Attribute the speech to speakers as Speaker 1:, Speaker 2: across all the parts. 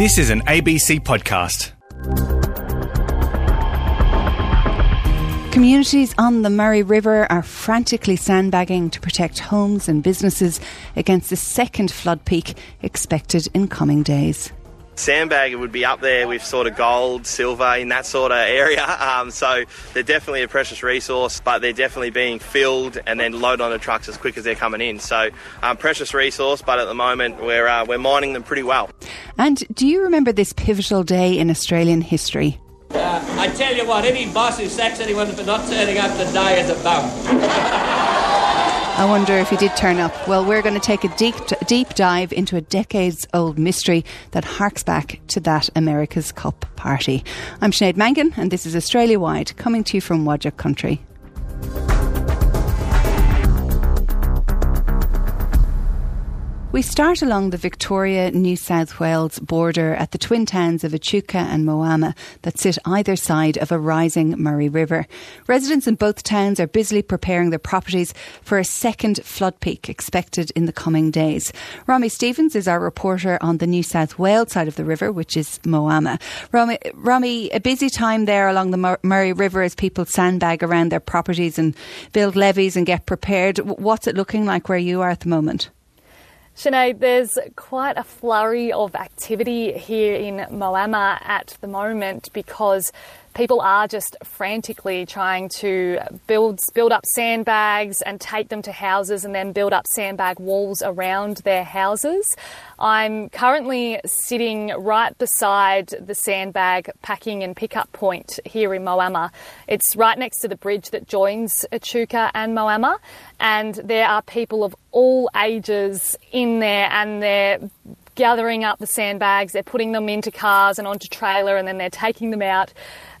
Speaker 1: This is an ABC podcast.
Speaker 2: Communities on the Murray River are frantically sandbagging to protect homes and businesses against the second flood peak expected in coming days
Speaker 3: sandbag would be up there with sort of gold, silver in that sort of area. Um, so they're definitely a precious resource, but they're definitely being filled and then loaded onto trucks as quick as they're coming in. So um, precious resource, but at the moment we're uh, we're mining them pretty well.
Speaker 2: And do you remember this pivotal day in Australian history?
Speaker 4: Uh, I tell you what, any boss who sacks anyone for not turning up today is a bum.
Speaker 2: I wonder if he did turn up. Well, we're going to take a deep, deep dive into a decades old mystery that harks back to that America's Cup party. I'm Sinead Mangan, and this is Australia Wide, coming to you from Whadjuk Country. We start along the Victoria New South Wales border at the twin towns of Echuca and Moama that sit either side of a rising Murray River. Residents in both towns are busily preparing their properties for a second flood peak expected in the coming days. Romy Stevens is our reporter on the New South Wales side of the river, which is Moama. Romy, Romy a busy time there along the Murray River as people sandbag around their properties and build levees and get prepared. What's it looking like where you are at the moment?
Speaker 5: Sinead, there's quite a flurry of activity here in Moama at the moment because people are just frantically trying to build build up sandbags and take them to houses and then build up sandbag walls around their houses. I'm currently sitting right beside the sandbag packing and pickup point here in Moama. It's right next to the bridge that joins Echuca and Moama, and there are people of all ages in there and they're gathering up the sandbags, they're putting them into cars and onto trailer, and then they're taking them out.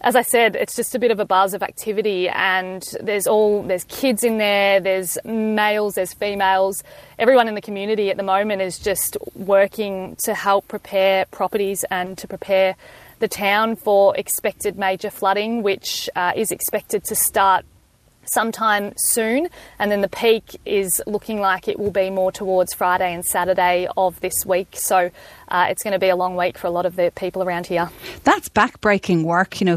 Speaker 5: As I said, it's just a bit of a buzz of activity, and there's all there's kids in there, there's males, there's females. Everyone in the community at the moment is just working to help prepare properties and to prepare the town for expected major flooding, which uh, is expected to start sometime soon, and then the peak is looking like it will be more towards Friday and Saturday of this week. So uh, it's going to be a long week for a lot of the people around here.
Speaker 2: That's backbreaking work, you know,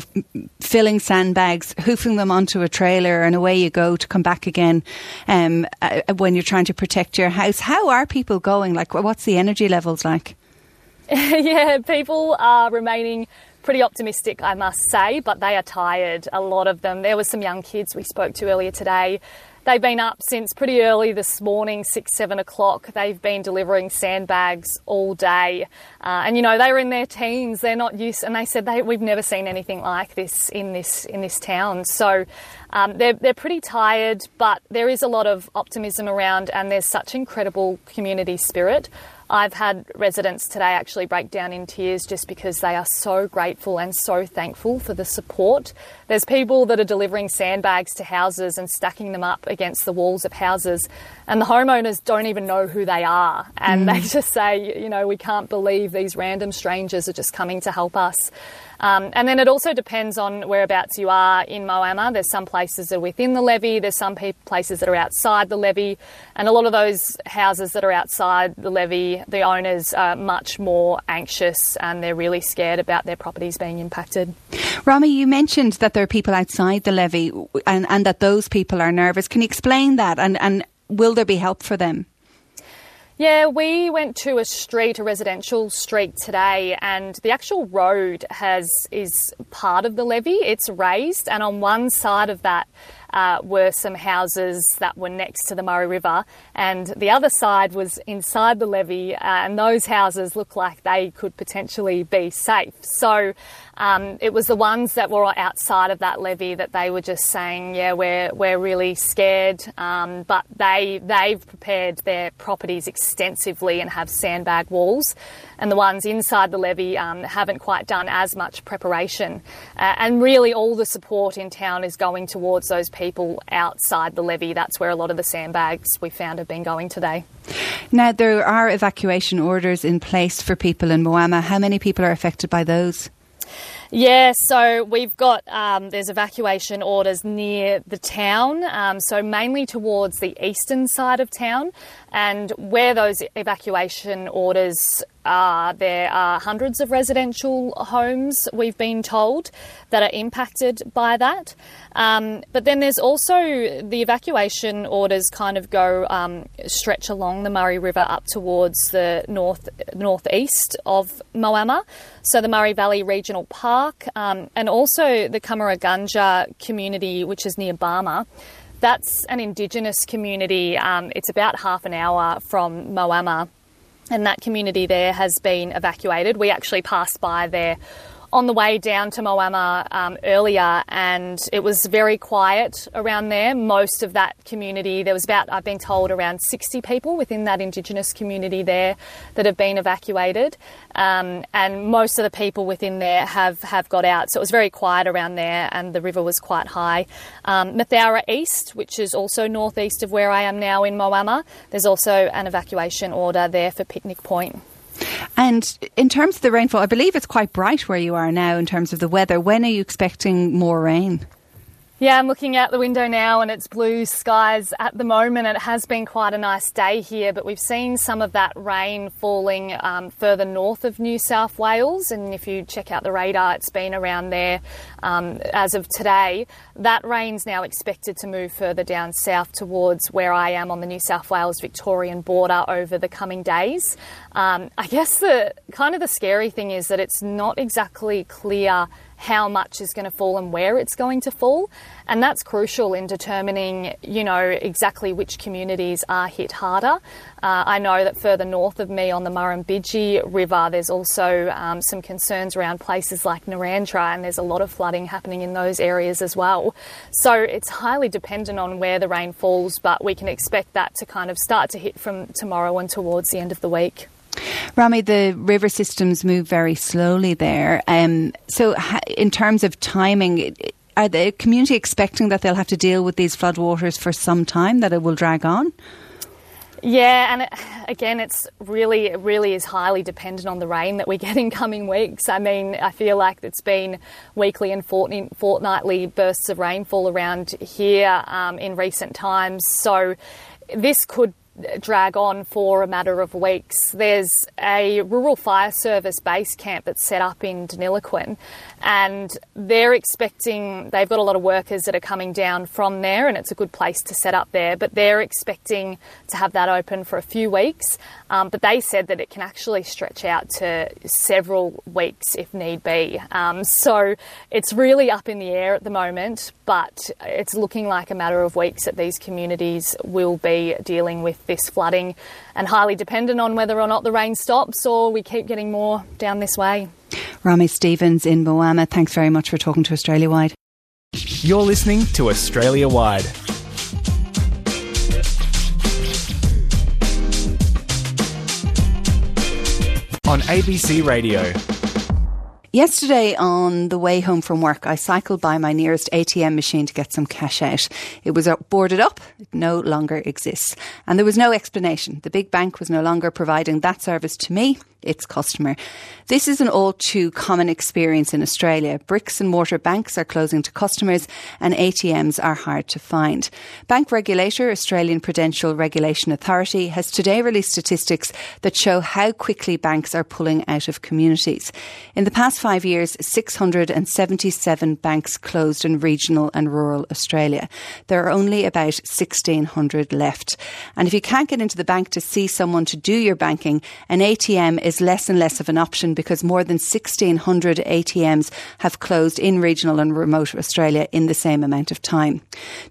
Speaker 2: filling sandbags, hoofing them onto a trailer, and away you go to come back again um, uh, when you're trying to protect your house. How are people going? Like, what's the energy levels like?
Speaker 5: yeah, people are remaining pretty optimistic, I must say, but they are tired, a lot of them. There were some young kids we spoke to earlier today. They've been up since pretty early this morning, six, seven o'clock. They've been delivering sandbags all day. Uh, and you know, they were in their teens, they're not used, and they said they, we've never seen anything like this in this, in this town. So um, they're, they're pretty tired, but there is a lot of optimism around, and there's such incredible community spirit. I've had residents today actually break down in tears just because they are so grateful and so thankful for the support. There's people that are delivering sandbags to houses and stacking them up against the walls of houses, and the homeowners don't even know who they are. And mm. they just say, you know, we can't believe these random strangers are just coming to help us. Um, and then it also depends on whereabouts you are in Moama. There's some places that are within the levee, there's some pe- places that are outside the levee, and a lot of those houses that are outside the levee, the owners are much more anxious and they're really scared about their properties being impacted.
Speaker 2: Romy, you mentioned that there are people outside the levee and, and that those people are nervous. Can you explain that and, and will there be help for them?
Speaker 5: Yeah, we went to a street, a residential street today, and the actual road has is part of the levee. It's raised, and on one side of that uh, were some houses that were next to the Murray River, and the other side was inside the levee, uh, and those houses looked like they could potentially be safe. So um, it was the ones that were outside of that levee that they were just saying, yeah, we're we're really scared. Um, but they they've prepared their properties extensively and have sandbag walls, and the ones inside the levee um, haven't quite done as much preparation. Uh, and really, all the support in town is going towards those people outside the levee. That's where a lot of the sandbags we found have been going today.
Speaker 2: Now there are evacuation orders in place for people in Moama. How many people are affected by those?
Speaker 5: Yeah, so we've got um, there's evacuation orders near the town, um, so mainly towards the eastern side of town, and where those evacuation orders are, there are hundreds of residential homes we've been told that are impacted by that. Um, but then there's also the evacuation orders kind of go um, stretch along the Murray River up towards the north northeast of Moama. So the Murray Valley Regional Park um, and also the Cummeragunja community, which is near Barmah. That's an Indigenous community. Um, it's about half an hour from Moama, and that community there has been evacuated. We actually passed by there on the way down to Moama um, earlier, and it was very quiet around there. Most of that community, there was about, I've been told, around 60 people within that Indigenous community there that have been evacuated, um, and most of the people within there have, have got out. So it was very quiet around there, and the river was quite high. Um, East, which is also northeast of where I am now in Moama, there's also an evacuation order there for Picnic Point.
Speaker 2: And in terms of the rainfall, I believe it's quite bright where you are now in terms of the weather. When are you expecting more rain?
Speaker 5: Yeah, I'm looking out the window now and it's blue skies at the moment. It has been quite a nice day here, but we've seen some of that rain falling um, further north of New South Wales. And if you check out the radar, it's been around there um, as of today. That rain's now expected to move further down south towards where I am on the New South Wales Victorian border over the coming days. Um, I guess the kind of the scary thing is that it's not exactly clear how much is going to fall and where it's going to fall. And that's crucial in determining, you know, exactly which communities are hit harder. Uh, I know that further north of me on the Murrumbidgee River, there's also um, some concerns around places like Narrandera, and there's a lot of flooding happening in those areas as well. So it's highly dependent on where the rain falls, but we can expect that to kind of start to hit from tomorrow and towards the end of the week.
Speaker 2: Romy, the river systems move very slowly there. Um, so, in terms of timing, are the community expecting that they'll have to deal with these floodwaters for some time, that it will drag on?
Speaker 5: Yeah, and it, again, it's really, it really is highly dependent on the rain that we get in coming weeks. I mean, I feel like it's been weekly and fortnightly bursts of rainfall around here um, in recent times. So this could drag on for a matter of weeks. There's a rural fire service base camp that's set up in Deniliquin, and they're expecting they've got a lot of workers that are coming down from there, and it's a good place to set up there. But they're expecting to have that open for a few weeks. Um, but they said that it can actually stretch out to several weeks if need be. Um, so it's really up in the air at the moment, but it's looking like a matter of weeks that these communities will be dealing with this flooding and highly dependent on whether or not the rain stops or we keep getting more down this way.
Speaker 2: Romy Stevens in Moama, thanks very much for talking to Australia Wide.
Speaker 1: You're listening to Australia Wide. On ABC Radio.
Speaker 2: Yesterday, on the way home from work, I cycled by my nearest ATM machine to get some cash out. It was uh, boarded up, it no longer exists. And there was no explanation. The big bank was no longer providing that service to me its customer. This is an all too common experience in Australia. Bricks and mortar banks are closing to customers and ATMs are hard to find. Bank regulator, Australian Prudential Regulation Authority, has today released statistics that show how quickly banks are pulling out of communities. In the past five years, 677 banks closed in regional and rural Australia. There are only about 1,600 left. And if you can't get into the bank to see someone to do your banking, an ATM is is less and less of an option because more than 1,600 ATMs have closed in regional and remote Australia in the same amount of time.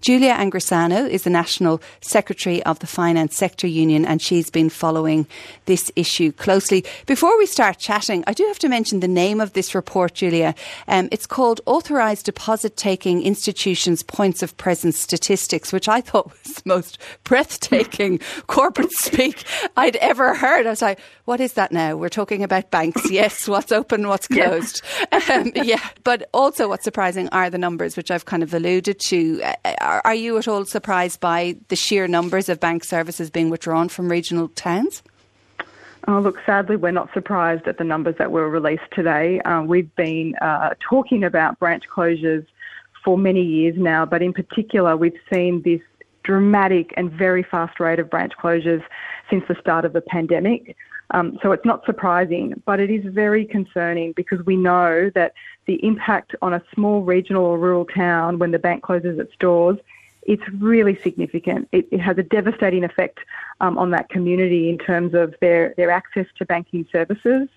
Speaker 2: Julia Angrisano is the National Secretary of the Finance Sector Union and she's been following this issue closely. Before we start chatting, I do have to mention the name of this report, Julia. Um, it's called Authorised Deposit Taking Institutions Points of Presence Statistics, which I thought was the most breathtaking corporate speak I'd ever heard. I was like, what is that now? We're talking about banks. Yes, what's open, what's closed. Yeah. Um, yeah. But also, what's surprising are the numbers, which I've kind of alluded to. Uh, are, are you at all surprised by the sheer numbers of bank services being withdrawn from regional towns?
Speaker 6: Oh, look, sadly, we're not surprised at the numbers that were released today. Uh, we've been uh, talking about branch closures for many years now, but in particular, we've seen this dramatic and very fast rate of branch closures since the start of the pandemic. Um, so it's not surprising, but it is very concerning because we know that the impact on a small regional or rural town when the bank closes its doors it's really significant. It, it has a devastating effect um, on that community in terms of their, their access to banking services.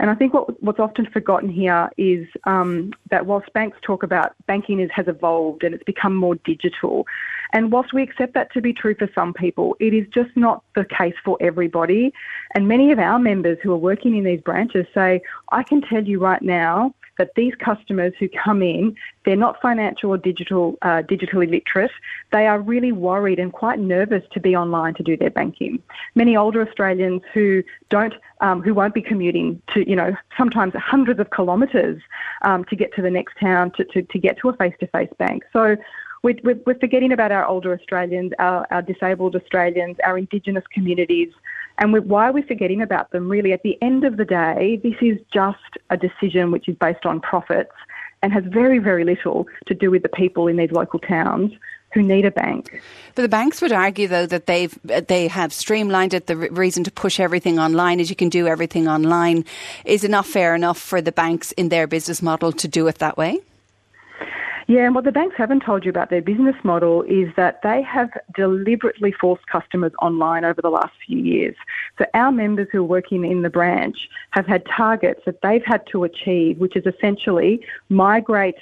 Speaker 6: And I think what, what's often forgotten here is um, that whilst banks talk about banking is, has evolved and it's become more digital, and whilst we accept that to be true for some people, it is just not the case for everybody. And many of our members who are working in these branches say, I can tell you right now that these customers who come in, they're not financial or digital, uh, digitally literate. They are really worried and quite nervous to be online to do their banking. Many older Australians who don't, um, who won't be commuting to, you know, sometimes hundreds of kilometres um, to get to the next town to, to, to get to a face-to-face bank. So we're, we're, forgetting about our older Australians, our, our disabled Australians, our Indigenous communities, and we, why are we forgetting about them? Really, at the end of the day, this is just a decision which is based on profits and has very, very little to do with the people in these local towns who need a bank.
Speaker 2: But the banks would argue, though, that they've they have streamlined it. The reason to push everything online is you can do everything online. Is it not fair enough for the banks in their business model to do it that way?
Speaker 6: Yeah, and what the banks haven't told you about their business model is that they have deliberately forced customers online over the last few years. So our members who are working in the branch have had targets that they've had to achieve, which is essentially migrate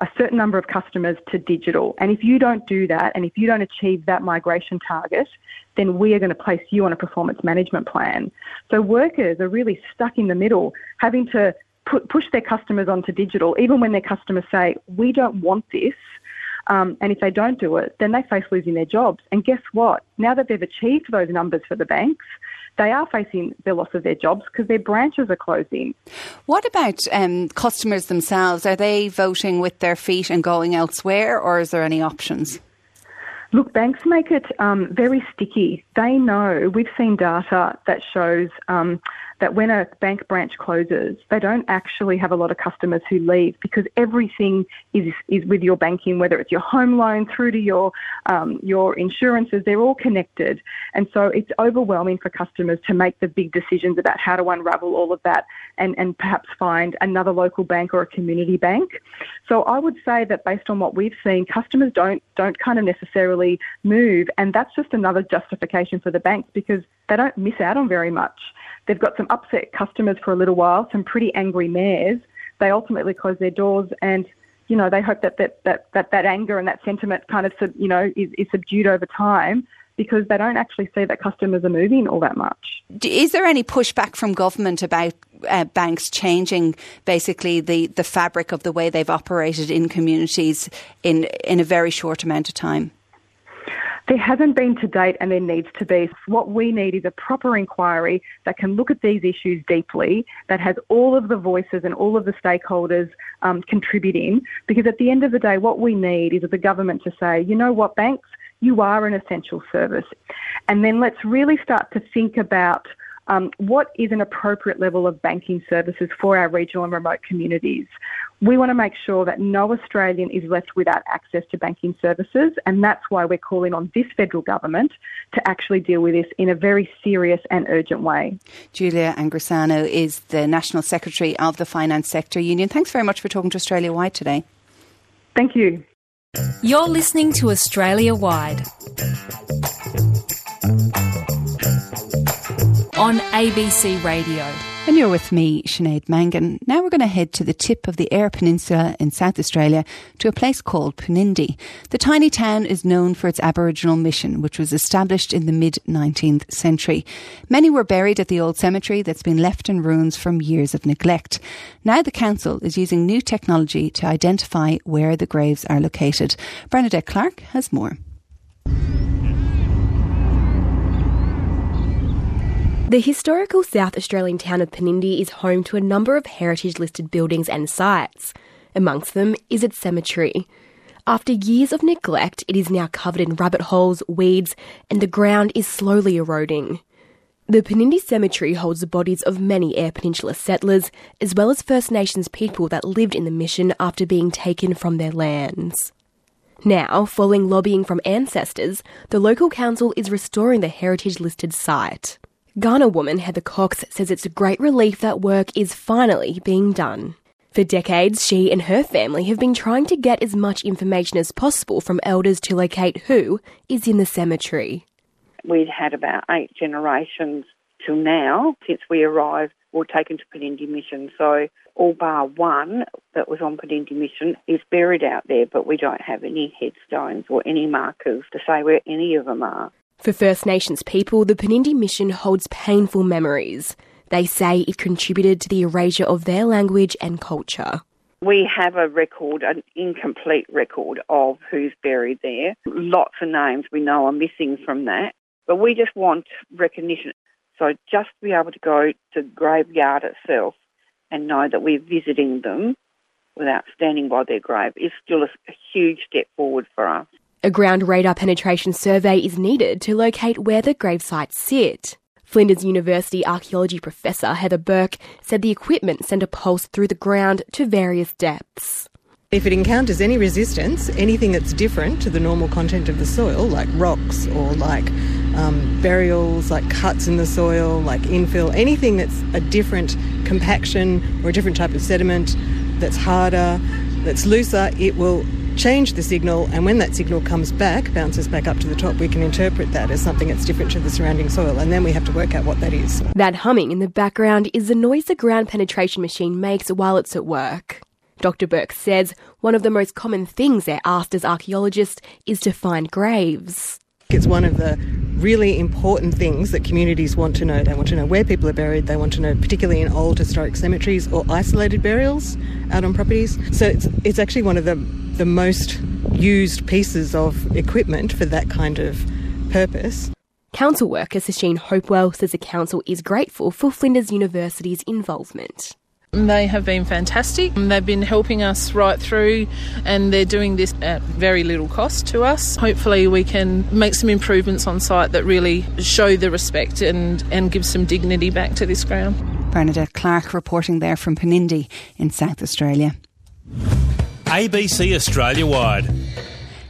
Speaker 6: a certain number of customers to digital. And if you don't do that, and if you don't achieve that migration target, then we are going to place you on a performance management plan. So workers are really stuck in the middle, having to put, push their customers onto digital, even when their customers say, we don't want this. Um, and if they don't do it, then they face losing their jobs. And guess what? Now that they've achieved those numbers for the banks, they are facing the loss of their jobs because their branches are closing.
Speaker 2: What about um, customers themselves? Are they voting with their feet and going elsewhere, or is there any options?
Speaker 6: Look, banks make it um, very sticky. They know, we've seen data that shows um, that when a bank branch closes, they don't actually have a lot of customers who leave because everything is, is with your banking, whether it's your home loan through to your, um, your insurances, they're all connected. And so it's overwhelming for customers to make the big decisions about how to unravel all of that and, and perhaps find another local bank or a community bank. So I would say that based on what we've seen, customers don't, don't kind of necessarily move. And that's just another justification for the banks because they don't miss out on very much. They've got some upset customers for a little while, some pretty angry mayors. They ultimately close their doors and you know, they hope that that, that, that, that anger and that sentiment kind of, you know, is, is subdued over time because they don't actually see that customers are moving all that much.
Speaker 2: Is there any pushback from government about uh, banks changing basically the, the fabric of the way they've operated in communities in, in a very short amount of time?
Speaker 6: There hasn't been to date, and there needs to be. What we need is a proper inquiry that can look at these issues deeply, that has all of the voices and all of the stakeholders um, contributing. Because at the end of the day, what we need is the government to say, you know what, banks, you are an essential service. And then let's really start to think about um, what is an appropriate level of banking services for our regional and remote communities. We want to make sure that no Australian is left without access to banking services, and that's why we're calling on this federal government to actually deal with this in a very serious and urgent way.
Speaker 2: Julia Angrisano is the National Secretary of the Finance Sector Union. Thanks very much for talking to Australia Wide today.
Speaker 6: Thank you.
Speaker 7: You're listening to Australia Wide on ABC Radio.
Speaker 2: And you're with me, Sinead Mangan. Now we're going to head to the tip of the Eyre Peninsula in South Australia to a place called Poonindie. The tiny town is known for its Aboriginal mission, which was established in the mid 19th century. Many were buried at the old cemetery that's been left in ruins from years of neglect. Now the council is using new technology to identify where the graves are located. Bernadette Clark has more.
Speaker 8: The historical South Australian town of Poonindie is home to a number of heritage listed buildings and sites. Amongst them is its cemetery. After years of neglect, it is now covered in rabbit holes, weeds, and the ground is slowly eroding. The Poonindie Cemetery holds the bodies of many Eyre Peninsula settlers, as well as First Nations people that lived in the mission after being taken from their lands. Now, following lobbying from ancestors, the local council is restoring the heritage listed site. Kaurna woman Heather Cox says it's a great relief that work is finally being done. For decades, she and her family have been trying to get as much information as possible from elders to locate who is in the cemetery.
Speaker 9: We'd had about eight generations till now since we arrived we were taken to Poonindie Mission. So all bar one that was on Poonindie Mission is buried out there, but we don't have any headstones or any markers to say where any of them are.
Speaker 8: For First Nations people, the Poonindie Mission holds painful memories. They say it contributed to the erasure of their language and culture.
Speaker 9: We have a record, an incomplete record of who's buried there. Lots of names we know are missing from that, but we just want recognition. So just to be able to go to the graveyard itself and know that we're visiting them without standing by their grave is still a, a huge step forward for us.
Speaker 8: A ground radar penetration survey is needed to locate where the gravesites sit. Flinders University archaeology professor Heather Burke said the equipment sent a pulse through the ground to various depths.
Speaker 10: If it encounters any resistance, anything that's different to the normal content of the soil, like rocks or like um, burials, like cuts in the soil, like infill, anything that's a different compaction or a different type of sediment that's harder, that's looser, it will change the signal, and when that signal comes back, bounces back up to the top, we can interpret that as something that's different to the surrounding soil, and then we have to work out what that is.
Speaker 8: That humming in the background is the noise the ground penetration machine makes while it's at work. Dr. Burke says one of the most common things they're asked as archaeologists is to find graves.
Speaker 10: It's one of the really important things that communities want to know. They want to know where people are buried. They want to know, particularly in old historic cemeteries or isolated burials out on properties. So it's, it's actually one of the, the most used pieces of equipment for that kind of purpose.
Speaker 8: Council worker Sasheen Hopewell says the council is grateful for Flinders University's involvement.
Speaker 11: They have been fantastic. They've been helping us right through, and they're doing this at very little cost to us. Hopefully, we can make some improvements on site that really show the respect and, and give some dignity back to this ground.
Speaker 2: Bernadette Clark reporting there from Poonindie in South Australia.
Speaker 12: ABC Australia Wide.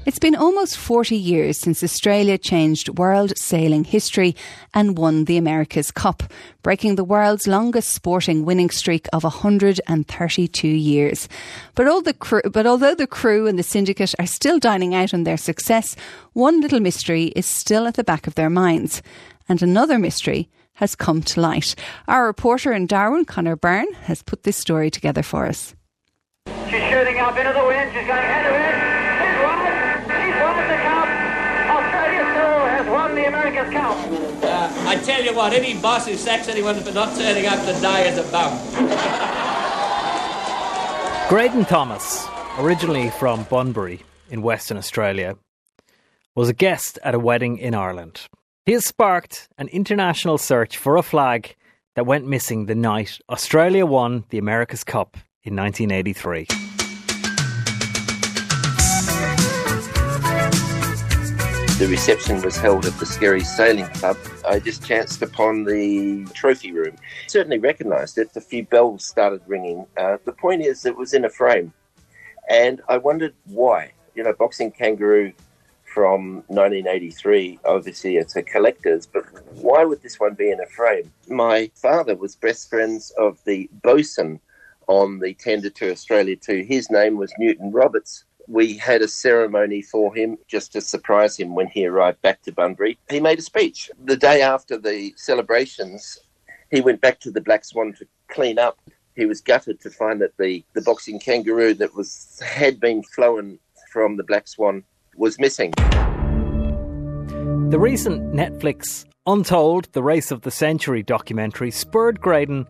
Speaker 2: It's been almost 40 years since Australia changed world sailing history and won the America's Cup, breaking the world's longest sporting winning streak of 132 years. But, all the crew, but although the crew and the syndicate are still dining out on their success, one little mystery is still at the back of their minds. And another mystery has come to light. Our reporter in Darwin, Connor Byrne, has put this story together for us.
Speaker 13: She's shooting up into the wind. She's going head to head. The
Speaker 4: Uh, I tell you what, any boss who sacks anyone for not turning up to die is a bum.
Speaker 14: Graydon Thomas, originally from Bunbury in Western Australia, was a guest at a wedding in Ireland. He has sparked an international search for a flag that went missing the night Australia won the America's Cup in 1983.
Speaker 15: The reception was held at the Skerries Sailing Club. I just chanced upon the trophy room. Certainly recognised it. A few bells started ringing. Uh, the point is, it was in a frame. And I wondered why. You know, Boxing Kangaroo from 1983, obviously it's a collector's, but why would this one be in a frame? My father was best friends of the bosun on the tender to Australia 2. His name was Newton Roberts we had a ceremony for him just to surprise him when he arrived back to Bunbury. He made a speech. The day after the celebrations, he went back to the Black Swan to clean up. He was gutted to find that the, the boxing kangaroo that was had been flown from the Black Swan was missing.
Speaker 14: The recent Netflix Untold The Race of the Century documentary spurred Graydon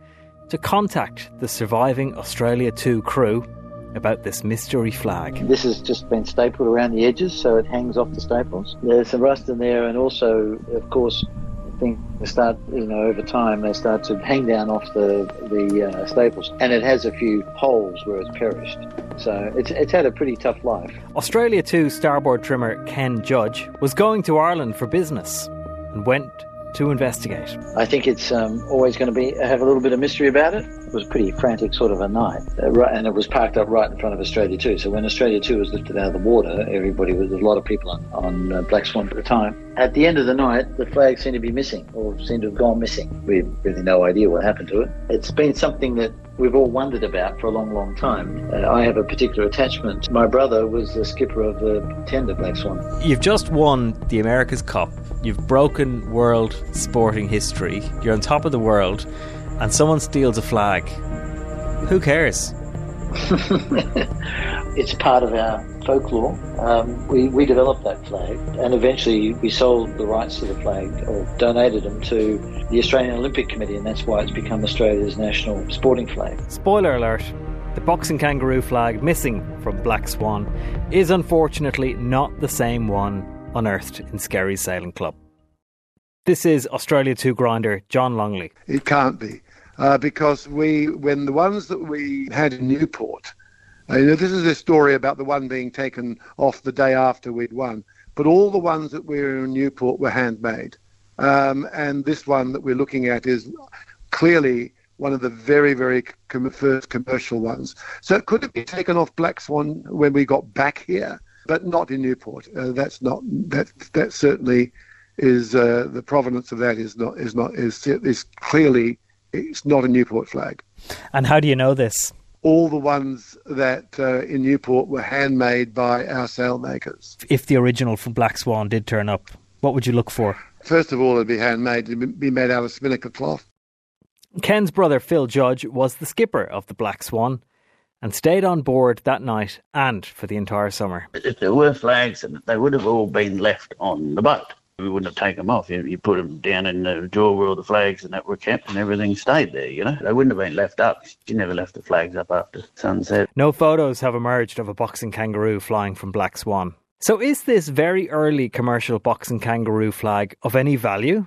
Speaker 14: to contact the surviving Australia 2 crew about this mystery flag.
Speaker 16: This has just been stapled around the edges so it hangs off the staples. There's some rust in there, and also, of course, things start, you know, over time they start to hang down off the the uh, staples, and it has a few holes where it's perished. So it's it's had a pretty tough life.
Speaker 14: Australia 2 starboard trimmer Ken Judge was going to Ireland for business and went to investigate.
Speaker 16: I think it's um, always going to be have a little bit of mystery about it. Was pretty frantic sort of a night, uh, and it was parked up right in front of Australia 2. So when Australia 2 was lifted out of the water, everybody was a lot of people on, on uh, Black Swan at the time. At the end of the night, the flag seemed to be missing, or seemed to have gone missing. We have really no idea what happened to it. It's been something that we've all wondered about for a long, long time. Uh, I have a particular attachment. My brother was the skipper of the tender Black Swan.
Speaker 14: You've just won the America's Cup. You've broken world sporting history. You're on top of the world, and someone steals a flag. Who cares?
Speaker 16: it's part of our folklore. Um, we, we developed that flag and eventually we sold the rights to the flag or donated them to the Australian Olympic Committee, and that's why it's become Australia's national sporting flag.
Speaker 14: Spoiler alert the boxing kangaroo flag missing from Black Swan is unfortunately not the same one unearthed in Skerries Sailing Club. This is Australia 2 grinder John Longley.
Speaker 17: It can't be. Uh, because we, when the ones that we had in Newport, uh, you know, this is a story about the one being taken off the day after we'd won, but all the ones that we were in Newport were handmade. Um, and this one that we're looking at is clearly one of the very, very com- first commercial ones. So it could have been taken off Black Swan when we got back here, but not in Newport. Uh, that's not that. That certainly is uh, the provenance of that is not is not is is clearly it's not a Newport flag.
Speaker 14: And how do you know this?
Speaker 17: All the ones that uh, in Newport were handmade by our sailmakers.
Speaker 14: If the original from Black Swan did turn up, what would you look for?
Speaker 17: First of all, it'd be handmade. It'd be made out of spinnaker cloth.
Speaker 14: Ken's brother Phil Judge was the skipper of the Black Swan and stayed on board that night and for the entire summer.
Speaker 18: If there were flags, they would have all been left on the boat we wouldn't have taken them off. You, you put them down in the drawer where all the flags and that were kept, and everything stayed there. You know, they wouldn't have been left up. She never left the flags up after sunset.
Speaker 14: No photos have emerged of a boxing kangaroo flying from Black Swan. So, is this very early commercial boxing kangaroo flag of any value?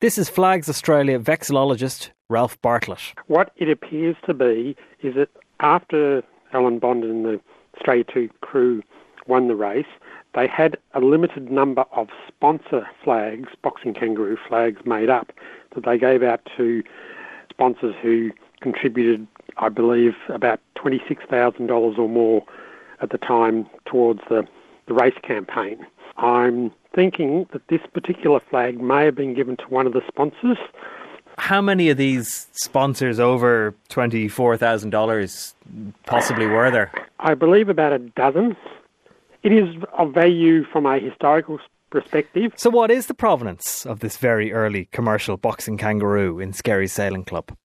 Speaker 14: This is Flags Australia vexillologist Ralph Bartlett.
Speaker 19: What it appears to be is that after Alan Bond and the Australia 2 crew won the race, they had a limited number of sponsor flags, boxing kangaroo flags, made up that they gave out to sponsors who contributed, I believe, about $26,000 or more at the time towards the, the race campaign. I'm thinking that this particular flag may have been given to one of the sponsors.
Speaker 14: How many of these sponsors over $24,000 possibly were there?
Speaker 19: I believe about a dozen. It is of value from a historical perspective.
Speaker 14: So, what is the provenance of this very early commercial boxing kangaroo in Skerries Sailing Club?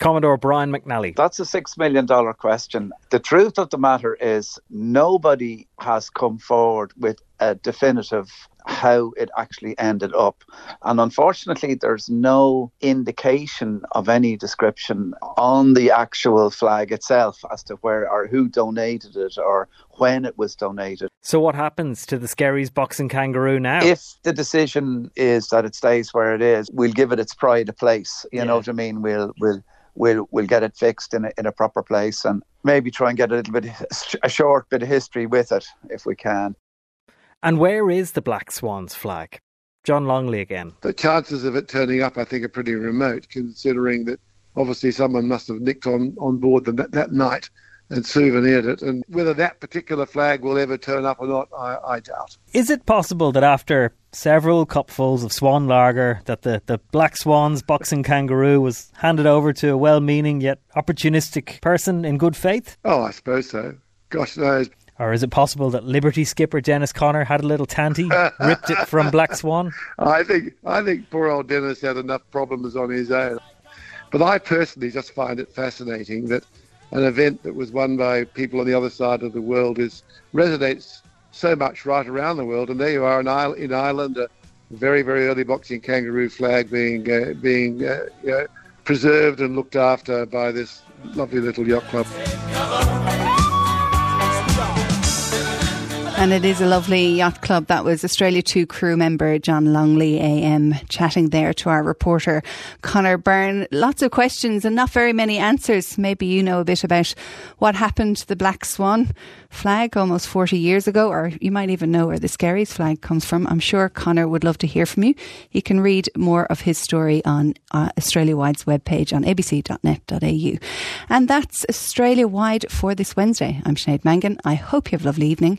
Speaker 14: Commodore Brian McNally.
Speaker 20: That's a $6 million question. The truth of the matter is, nobody has come forward with a definitive how it actually ended up. And unfortunately, there's no indication of any description on the actual flag itself as to where or who donated it or when it was donated.
Speaker 14: So, what happens to the Skerries boxing kangaroo now?
Speaker 20: If the decision is that it stays where it is, we'll give it its pride a place. You yeah. know what I mean? We'll we'll we'll we'll get it fixed in a, in a proper place and maybe try and get a little bit a short bit of history with it if we can.
Speaker 14: And where is the Black Swans flag? John Longley again.
Speaker 17: The chances of it turning up, I think, are pretty remote, considering that obviously someone must have nicked on, on board them that, that night and souvenired it. And whether that particular flag will ever turn up or not, I, I doubt.
Speaker 14: Is it possible that after several cupfuls of swan lager, that the, the Black Swans boxing kangaroo was handed over to a well-meaning yet opportunistic person in good faith?
Speaker 17: Oh, I suppose so. Gosh knows.
Speaker 14: Or is it possible that Liberty skipper Dennis Conner had a little tanty, ripped it from Black Swan?
Speaker 17: I think I think poor old Dennis had enough problems on his own. But I personally just find it fascinating that an event that was won by people on the other side of the world is resonates so much right around the world. And there you are in, in Ireland, a very very early boxing kangaroo flag being uh, being uh, you know, preserved and looked after by this lovely little yacht club.
Speaker 2: And it is a lovely yacht club. That was Australia 2 crew member John Longley AM chatting there to our reporter Connor Byrne. Lots of questions and not very many answers. Maybe you know a bit about what happened to the Black Swan flag almost 40 years ago, or you might even know where the Skerries flag comes from. I'm sure Connor would love to hear from you. You can read more of his story on uh, Australia Wide's webpage on abc.net.au. And that's Australia Wide for this Wednesday. I'm Sinead Mangan. I hope you have a lovely evening.